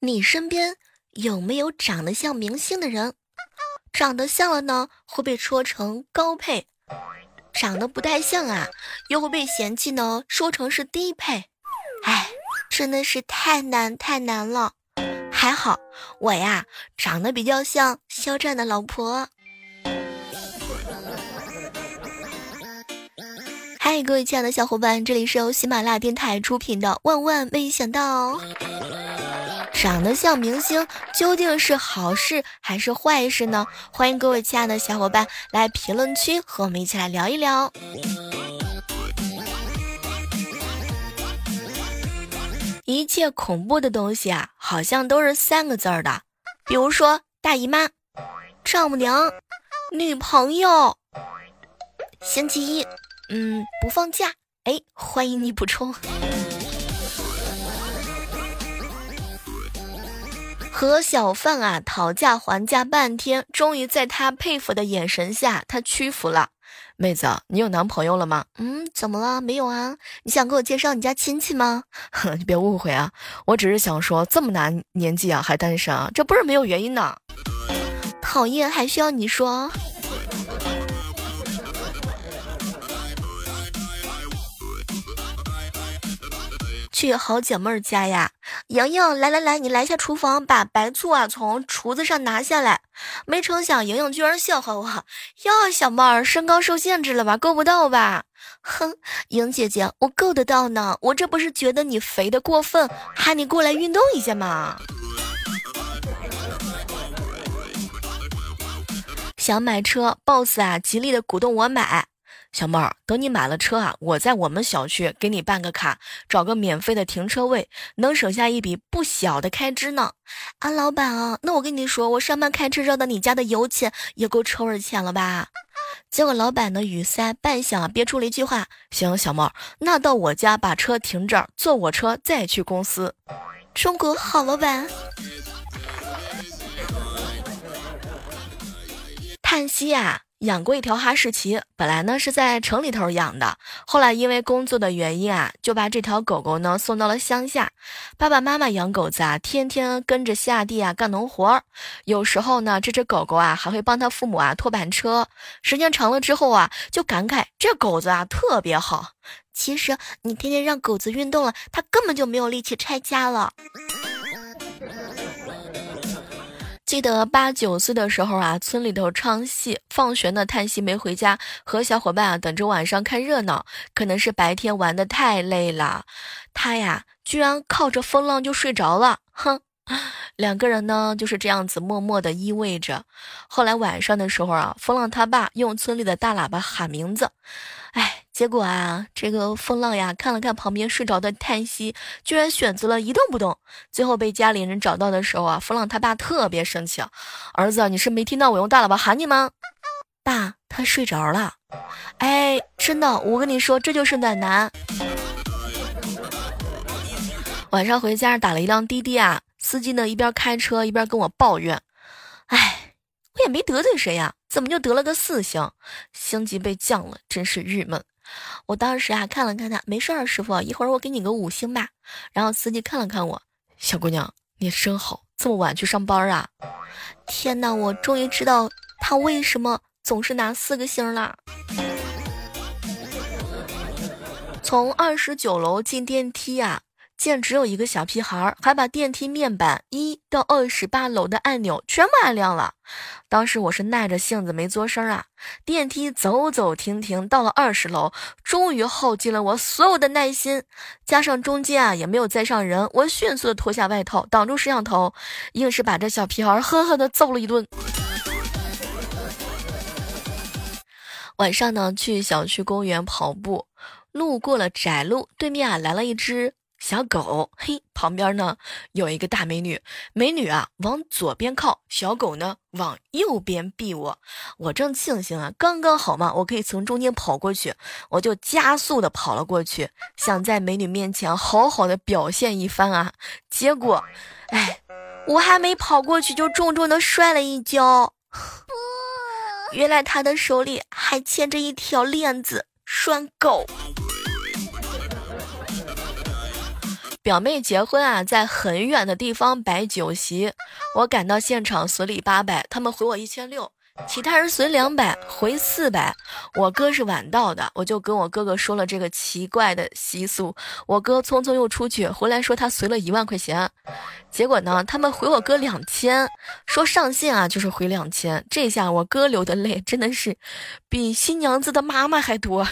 你身边有没有长得像明星的人？长得像了呢，会被说成高配；长得不太像啊，又会被嫌弃呢，说成是低配。哎，真的是太难太难了。还好我呀，长得比较像肖战的老婆。嗨，各位亲爱的小伙伴，这里是由喜马拉雅电台出品的《万万没想到》。长得像明星究竟是好事还是坏事呢？欢迎各位亲爱的小伙伴来评论区和我们一起来聊一聊。一切恐怖的东西啊，好像都是三个字儿的，比如说大姨妈、丈母娘、女朋友。星期一，嗯，不放假。哎，欢迎你补充。和小贩啊讨价还价半天，终于在他佩服的眼神下，他屈服了。妹子，你有男朋友了吗？嗯，怎么了？没有啊。你想给我介绍你家亲戚吗？哼，你别误会啊，我只是想说，这么大年纪啊还单身啊，这不是没有原因的。讨厌，还需要你说？去好姐妹家呀，莹莹，来来来，你来下厨房，把白醋啊从厨子上拿下来。没成想，莹莹居然笑话我，哟，小妹儿，身高受限制了吧，够不到吧？哼，莹姐姐，我够得到呢，我这不是觉得你肥的过分，喊你过来运动一下吗？想买车，boss 啊，极力的鼓动我买。小妹儿，等你买了车啊，我在我们小区给你办个卡，找个免费的停车位，能省下一笔不小的开支呢。啊，老板啊，那我跟你说，我上班开车绕到你家的油钱也够车位钱了吧？结果老板的语塞，半响憋出了一句话：行，小妹儿，那到我家把车停这儿，坐我车再去公司。中国好老板。叹息啊。养过一条哈士奇，本来呢是在城里头养的，后来因为工作的原因啊，就把这条狗狗呢送到了乡下。爸爸妈妈养狗子啊，天天跟着下地啊干农活儿，有时候呢这只狗狗啊还会帮他父母啊拖板车。时间长了之后啊，就感慨这狗子啊特别好。其实你天天让狗子运动了，它根本就没有力气拆家了。记得八九岁的时候啊，村里头唱戏，放学呢叹息没回家，和小伙伴啊等着晚上看热闹。可能是白天玩的太累了，他呀居然靠着风浪就睡着了。哼，两个人呢就是这样子默默的依偎着。后来晚上的时候啊，风浪他爸用村里的大喇叭喊名字，哎。结果啊，这个风浪呀，看了看旁边睡着的叹息，居然选择了一动不动。最后被家里人找到的时候啊，风浪他爸特别生气：“儿子，你是没听到我用大喇叭喊你吗？”爸，他睡着了。哎，真的，我跟你说，这就是暖男。晚上回家打了一辆滴滴啊，司机呢一边开车一边跟我抱怨：“哎，我也没得罪谁呀，怎么就得了个四星？星级被降了，真是郁闷。”我当时啊看了看他，没事儿，师傅，一会儿我给你个五星吧。然后司机看了看我，小姑娘，你真好，这么晚去上班啊？天哪，我终于知道他为什么总是拿四个星了。从二十九楼进电梯啊。见只有一个小屁孩，还把电梯面板一到二十八楼的按钮全部按亮了。当时我是耐着性子没作声啊。电梯走走停停，到了二十楼，终于耗尽了我所有的耐心，加上中间啊也没有再上人，我迅速的脱下外套挡住摄像头，硬是把这小屁孩狠狠的揍了一顿。晚上呢，去小区公园跑步，路过了窄路，对面啊来了一只。小狗，嘿，旁边呢有一个大美女，美女啊往左边靠，小狗呢往右边避我，我正庆幸啊，刚刚好嘛，我可以从中间跑过去，我就加速的跑了过去，想在美女面前好好的表现一番啊，结果，哎，我还没跑过去就重重的摔了一跤，原来他的手里还牵着一条链子拴狗。表妹结婚啊，在很远的地方摆酒席，我赶到现场随礼八百，他们回我一千六。其他人随两百回四百，我哥是晚到的，我就跟我哥哥说了这个奇怪的习俗。我哥匆匆又出去，回来说他随了一万块钱，结果呢，他们回我哥两千，说上线啊就是回两千。这下我哥流的泪真的是比新娘子的妈妈还多。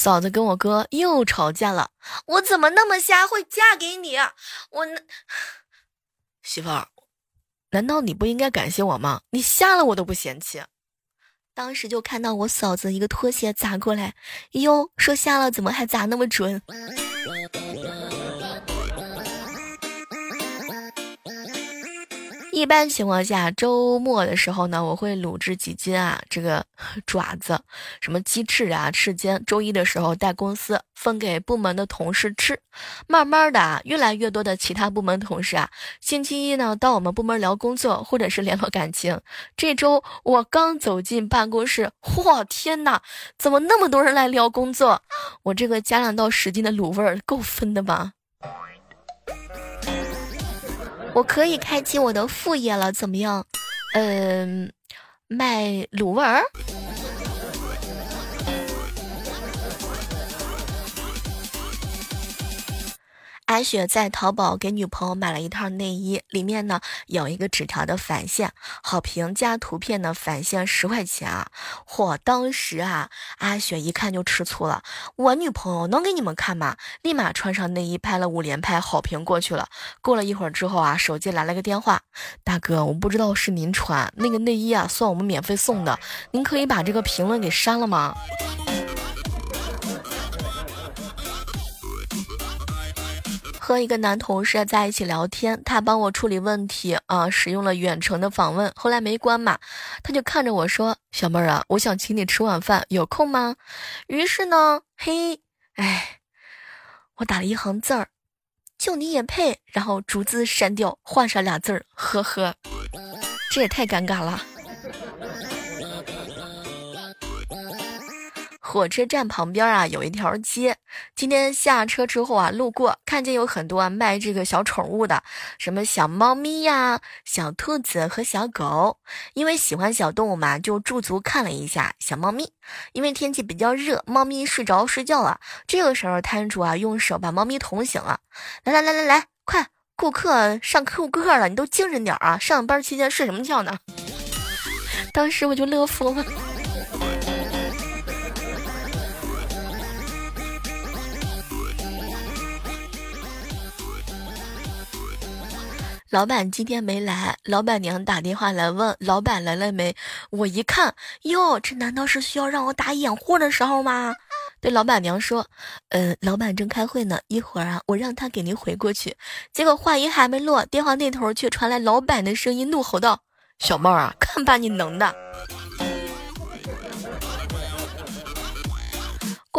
嫂子跟我哥又吵架了，我怎么那么瞎会嫁给你？我媳妇儿。难道你不应该感谢我吗？你瞎了我都不嫌弃。当时就看到我嫂子一个拖鞋砸过来，哟，说瞎了怎么还砸那么准？一般情况下，周末的时候呢，我会卤制几斤啊，这个 爪子，什么鸡翅啊、翅尖。周一的时候带公司分给部门的同事吃。慢慢的啊，越来越多的其他部门同事啊，星期一呢到我们部门聊工作或者是联络感情。这周我刚走进办公室，嚯，天哪，怎么那么多人来聊工作？我这个加两到十斤的卤味儿够分的吗？我可以开启我的副业了，怎么样？嗯，卖卤味儿。阿雪在淘宝给女朋友买了一套内衣，里面呢有一个纸条的返现，好评加图片呢返现十块钱啊！嚯，当时啊，阿雪一看就吃醋了。我女朋友能给你们看吗？立马穿上内衣拍了五连拍，好评过去了。过了一会儿之后啊，手机来了个电话，大哥，我不知道是您穿那个内衣啊，算我们免费送的，您可以把这个评论给删了吗？和一个男同事在一起聊天，他帮我处理问题啊，使用了远程的访问，后来没关嘛，他就看着我说：“小妹儿啊，我想请你吃晚饭，有空吗？”于是呢，嘿，哎，我打了一行字儿，就你也配，然后逐字删掉，换上俩字儿，呵呵，这也太尴尬了。火车站旁边啊，有一条街。今天下车之后啊，路过看见有很多啊卖这个小宠物的，什么小猫咪呀、小兔子和小狗。因为喜欢小动物嘛，就驻足看了一下小猫咪。因为天气比较热，猫咪睡着睡觉了。这个时候，摊主啊用手把猫咪捅醒了。来来来来来，快，顾客上顾客了，你都精神点啊！上班期间睡什么觉呢？当时我就乐疯了。老板今天没来，老板娘打电话来问老板来了没。我一看，哟，这难道是需要让我打掩护的时候吗？对老板娘说，嗯，老板正开会呢，一会儿啊，我让他给您回过去。结果话音还没落，电话那头却传来老板的声音，怒吼道：“小妹儿啊，看把你能的！”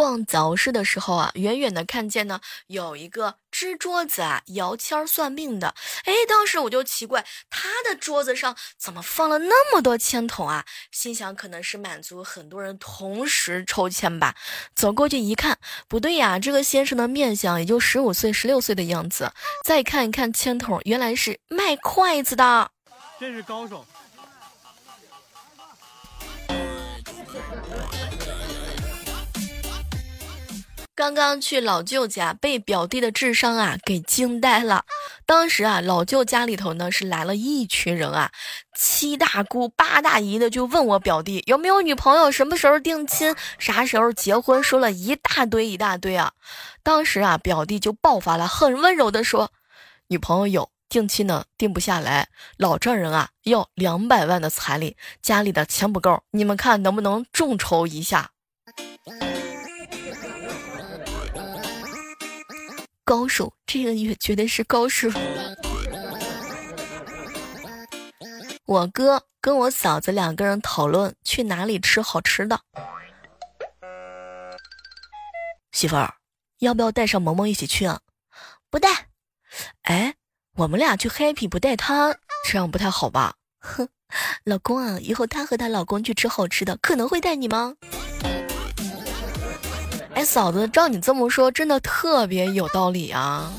逛早市的时候啊，远远的看见呢，有一个支桌子啊，摇签算命的。哎，当时我就奇怪，他的桌子上怎么放了那么多签筒啊？心想可能是满足很多人同时抽签吧。走过去一看，不对呀，这个先生的面相也就十五岁、十六岁的样子。再看一看签筒，原来是卖筷子的，这是高手。刚刚去老舅家，被表弟的智商啊给惊呆了。当时啊，老舅家里头呢是来了一群人啊，七大姑八大姨的就问我表弟有没有女朋友，什么时候定亲，啥时候结婚，说了一大堆一大堆啊。当时啊，表弟就爆发了，很温柔的说：“女朋友有，定亲呢定不下来，老丈人啊要两百万的彩礼，家里的钱不够，你们看能不能众筹一下？”高手，这个月绝对是高手。我哥跟我嫂子两个人讨论去哪里吃好吃的。媳妇儿，要不要带上萌萌一起去啊？不带。哎，我们俩去 happy 不带他，这样不太好吧？哼，老公啊，以后她和她老公去吃好吃的，可能会带你吗？嫂子，照你这么说，真的特别有道理啊。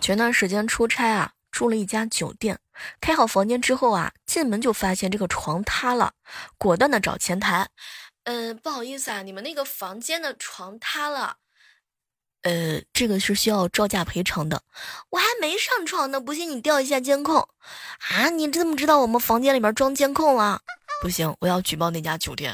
前段时间出差啊，住了一家酒店，开好房间之后啊，进门就发现这个床塌了，果断的找前台，嗯，不好意思啊，你们那个房间的床塌了。呃，这个是需要照价赔偿的。我还没上床呢，不信你调一下监控。啊，你怎么知道我们房间里面装监控了？不行，我要举报那家酒店。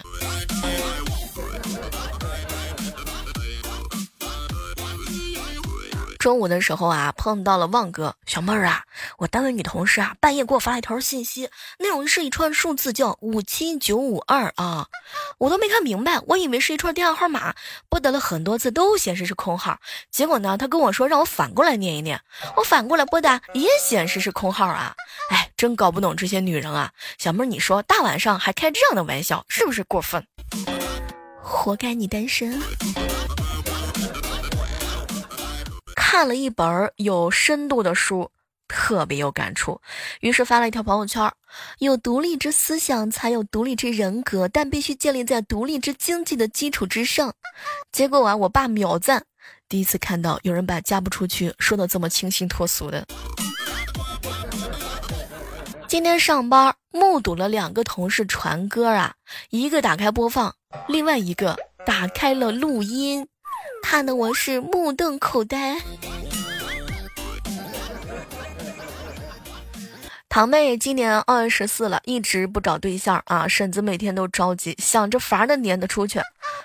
中午的时候啊，碰到了旺哥小妹儿啊，我单位女同事啊，半夜给我发了一条信息，内容是一串数字，叫五七九五二啊，我都没看明白，我以为是一串电话号码，拨打了很多次都显示是空号，结果呢，他跟我说让我反过来念一念，我反过来拨打也显示是空号啊，哎，真搞不懂这些女人啊，小妹儿，你说大晚上还开这样的玩笑，是不是过分？活该你单身。看了一本有深度的书，特别有感触，于是发了一条朋友圈：有独立之思想，才有独立之人格，但必须建立在独立之经济的基础之上。结果啊，我爸秒赞，第一次看到有人把嫁不出去说的这么清新脱俗的。今天上班目睹了两个同事传歌啊，一个打开播放，另外一个打开了录音。看的我是目瞪口呆。堂妹今年二十四了，一直不找对象啊。婶子每天都着急，想着法的撵她出去。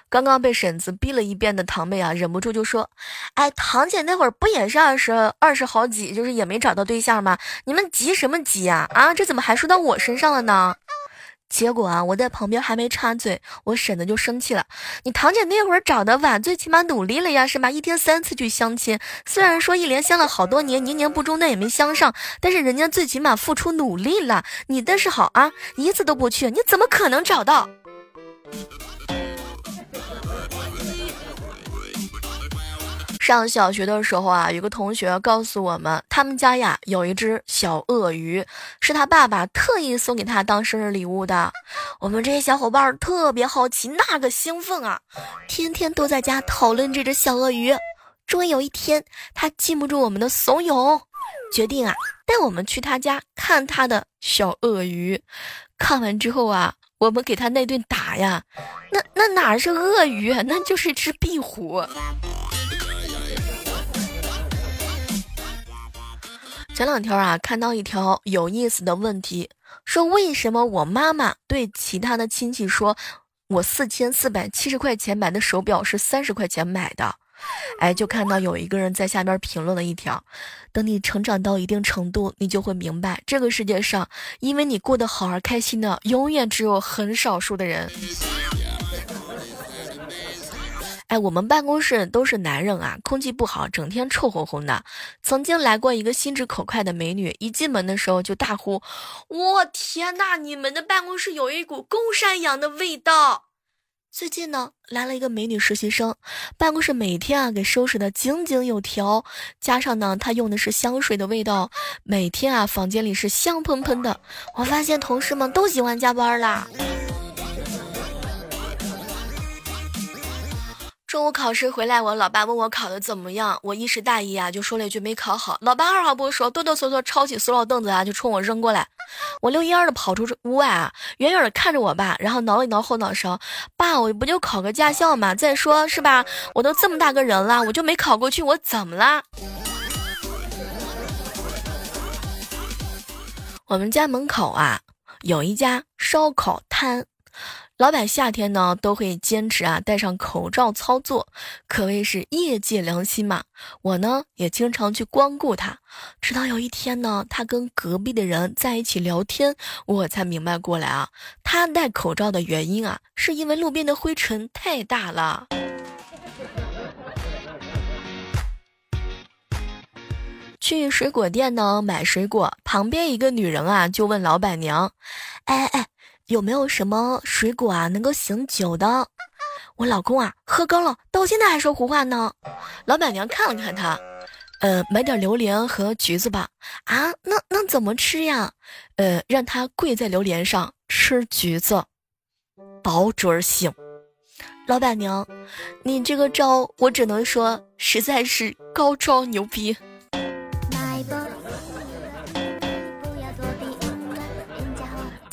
刚刚被婶子逼了一遍的堂妹啊，忍不住就说：“哎，堂姐那会儿不也是二十二十好几，就是也没找到对象吗？你们急什么急呀？啊，这怎么还说到我身上了呢？”结果啊，我在旁边还没插嘴，我婶子就生气了。你堂姐那会儿找的晚，最起码努力了呀，是吧？一天三次去相亲，虽然说一连相了好多年，年年不中，但也没相上。但是人家最起码付出努力了，你但是好啊，一次都不去，你怎么可能找到？上小学的时候啊，有个同学告诉我们，他们家呀有一只小鳄鱼，是他爸爸特意送给他当生日礼物的。我们这些小伙伴特别好奇，那个兴奋啊，天天都在家讨论这只小鳄鱼。终于有一天，他禁不住我们的怂恿，决定啊带我们去他家看他的小鳄鱼。看完之后啊，我们给他那顿打呀，那那哪是鳄鱼，那就是只壁虎。前两天啊，看到一条有意思的问题，说为什么我妈妈对其他的亲戚说，我四千四百七十块钱买的手表是三十块钱买的？哎，就看到有一个人在下边评论了一条：等你成长到一定程度，你就会明白，这个世界上因为你过得好而开心的，永远只有很少数的人。哎，我们办公室都是男人啊，空气不好，整天臭烘烘的。曾经来过一个心直口快的美女，一进门的时候就大呼：“我天呐，你们的办公室有一股公山羊的味道。”最近呢，来了一个美女实习生，办公室每天啊给收拾的井井有条，加上呢，她用的是香水的味道，每天啊房间里是香喷喷的。我发现同事们都喜欢加班啦。中午考试回来，我老爸问我考的怎么样，我一时大意啊，就说了一句没考好。老爸二话不说，哆哆嗦嗦抄起塑料凳子啊，就冲我扔过来。我溜烟的跑出屋外啊，远远的看着我爸，然后挠了一挠后脑勺。爸，我不就考个驾校嘛，再说是吧？我都这么大个人了，我就没考过去，我怎么啦？我们家门口啊，有一家烧烤摊。老板夏天呢都会坚持啊戴上口罩操作，可谓是业界良心嘛。我呢也经常去光顾他，直到有一天呢，他跟隔壁的人在一起聊天，我才明白过来啊，他戴口罩的原因啊，是因为路边的灰尘太大了。去水果店呢买水果，旁边一个女人啊就问老板娘：“哎哎。”有没有什么水果啊能够醒酒的？我老公啊喝高了，到现在还说胡话呢。老板娘看了看他，呃，买点榴莲和橘子吧。啊，那那怎么吃呀？呃，让他跪在榴莲上吃橘子，保准醒。老板娘，你这个招我只能说实在是高招牛逼。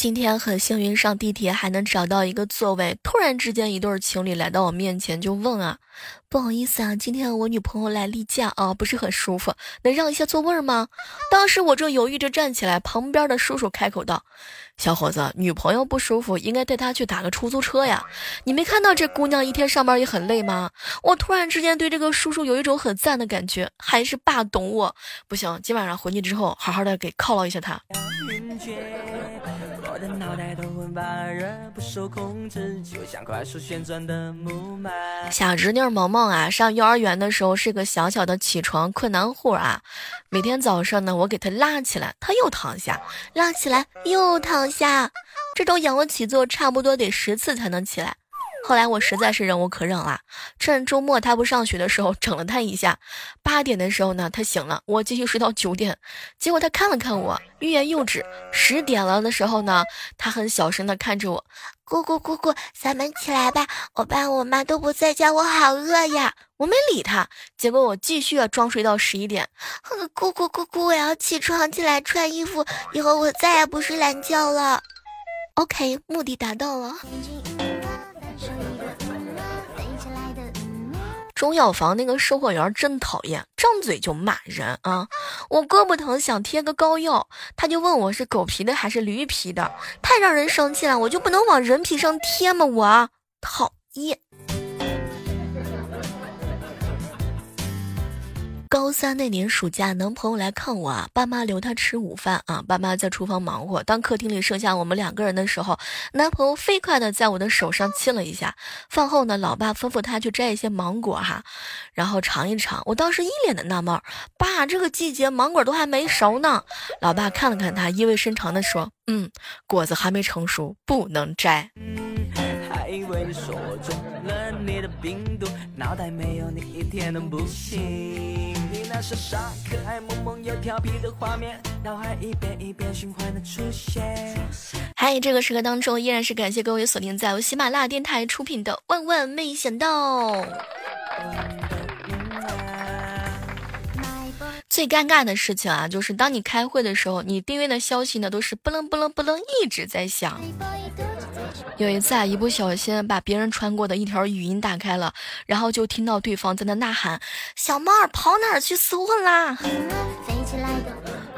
今天很幸运上地铁还能找到一个座位，突然之间一对情侣来到我面前就问啊，不好意思啊，今天我女朋友来例假啊，不是很舒服，能让一下座位吗？当时我正犹豫着站起来，旁边的叔叔开口道。小伙子，女朋友不舒服，应该带她去打个出租车呀。你没看到这姑娘一天上班也很累吗？我突然之间对这个叔叔有一种很赞的感觉，还是爸懂我。不行，今晚上回去之后，好好的给犒劳一下他。把热不受控制，就像快速旋转的木马小侄女萌萌啊，上幼儿园的时候是个小小的起床困难户啊。每天早上呢，我给她拉起来，她又躺下；拉起来又躺下，这种仰卧起坐差不多得十次才能起来。后来我实在是忍无可忍了，趁周末他不上学的时候整了他一下。八点的时候呢，他醒了，我继续睡到九点。结果他看了看我，欲言又止。十点了的时候呢，他很小声的看着我：“姑姑姑姑，咱们起来吧，我爸我妈都不在家，我好饿呀。”我没理他。结果我继续装睡到十一点。姑姑姑姑，我要起床起来穿衣服，以后我再也不睡懒觉了。OK，目的达到了。中药房那个售货员真讨厌，张嘴就骂人啊！我胳膊疼想贴个膏药，他就问我是狗皮的还是驴皮的，太让人生气了！我就不能往人皮上贴吗？我讨厌。高三那年暑假，男朋友来看我啊，爸妈留他吃午饭啊，爸妈在厨房忙活。当客厅里剩下我们两个人的时候，男朋友飞快的在我的手上亲了一下。饭后呢，老爸吩咐他去摘一些芒果哈，然后尝一尝。我当时一脸的纳闷，爸，这个季节芒果都还没熟呢。老爸看了看他，意味深长的说：“嗯，果子还没成熟，不能摘。”以为你说中了你的病毒脑袋没有你一天能不行。那傻傻可爱萌萌又调皮的画面，脑海一遍一遍循环的出现。嗨，这个时刻当中，依然是感谢各位锁定在由喜马拉雅电台出品的《万万没想到》。最尴尬的事情啊，就是当你开会的时候，你订阅的消息呢都是不楞不楞不楞一直在响。有一次啊，一不小心把别人传过的一条语音打开了，然后就听到对方在那呐喊：“小猫儿跑哪儿去厮混啦？”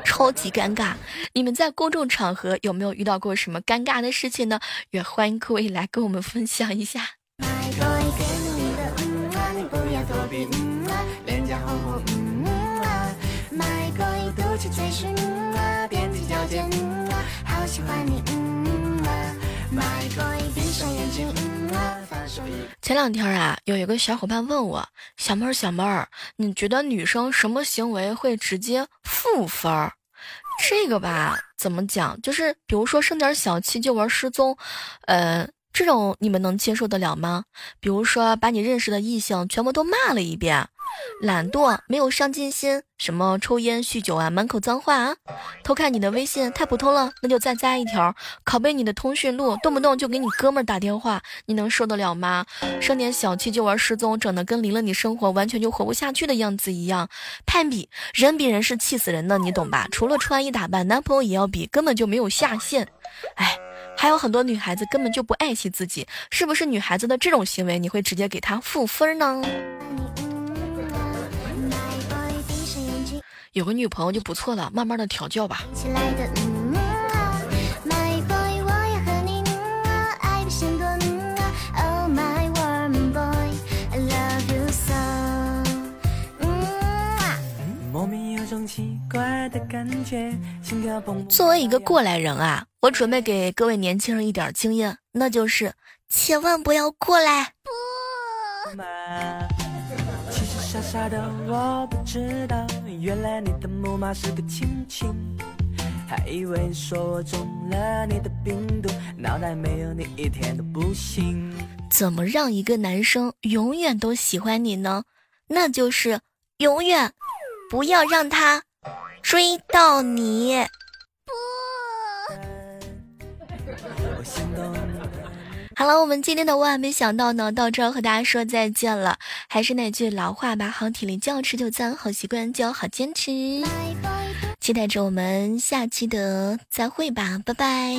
超级尴尬。你们在公众场合有没有遇到过什么尴尬的事情呢？也欢迎各位来跟我们分享一下。前两天啊，有一个小伙伴问我：“小妹儿，小妹儿，你觉得女生什么行为会直接负分儿？”这个吧，怎么讲？就是比如说生点小气就玩失踪，呃，这种你们能接受得了吗？比如说把你认识的异性全部都骂了一遍。懒惰，没有上进心，什么抽烟、酗酒啊，满口脏话啊，偷看你的微信太普通了，那就再加一条，拷贝你的通讯录，动不动就给你哥们儿打电话，你能受得了吗？生点小气就玩失踪，整的跟离了你生活完全就活不下去的样子一样，攀比，人比人是气死人的，你懂吧？除了穿衣打扮，男朋友也要比，根本就没有下限。哎，还有很多女孩子根本就不爱惜自己，是不是？女孩子的这种行为，你会直接给她负分呢？有个女朋友就不错了，慢慢的调教吧。作为一个过来人啊，我准备给各位年轻人一点经验，那就是千万不要过来。傻傻的我不知道，原来你的木马是个亲亲，还以为说我中了你的病毒，脑袋没有你一天都不行。怎么让一个男生永远都喜欢你呢？那就是永远不要让他追到你。不。好了，我们今天的万没想到呢，到这儿和大家说再见了。还是那句老话吧，好体力就要持久战，好习惯就要好坚持。期待着我们下期的再会吧，拜拜。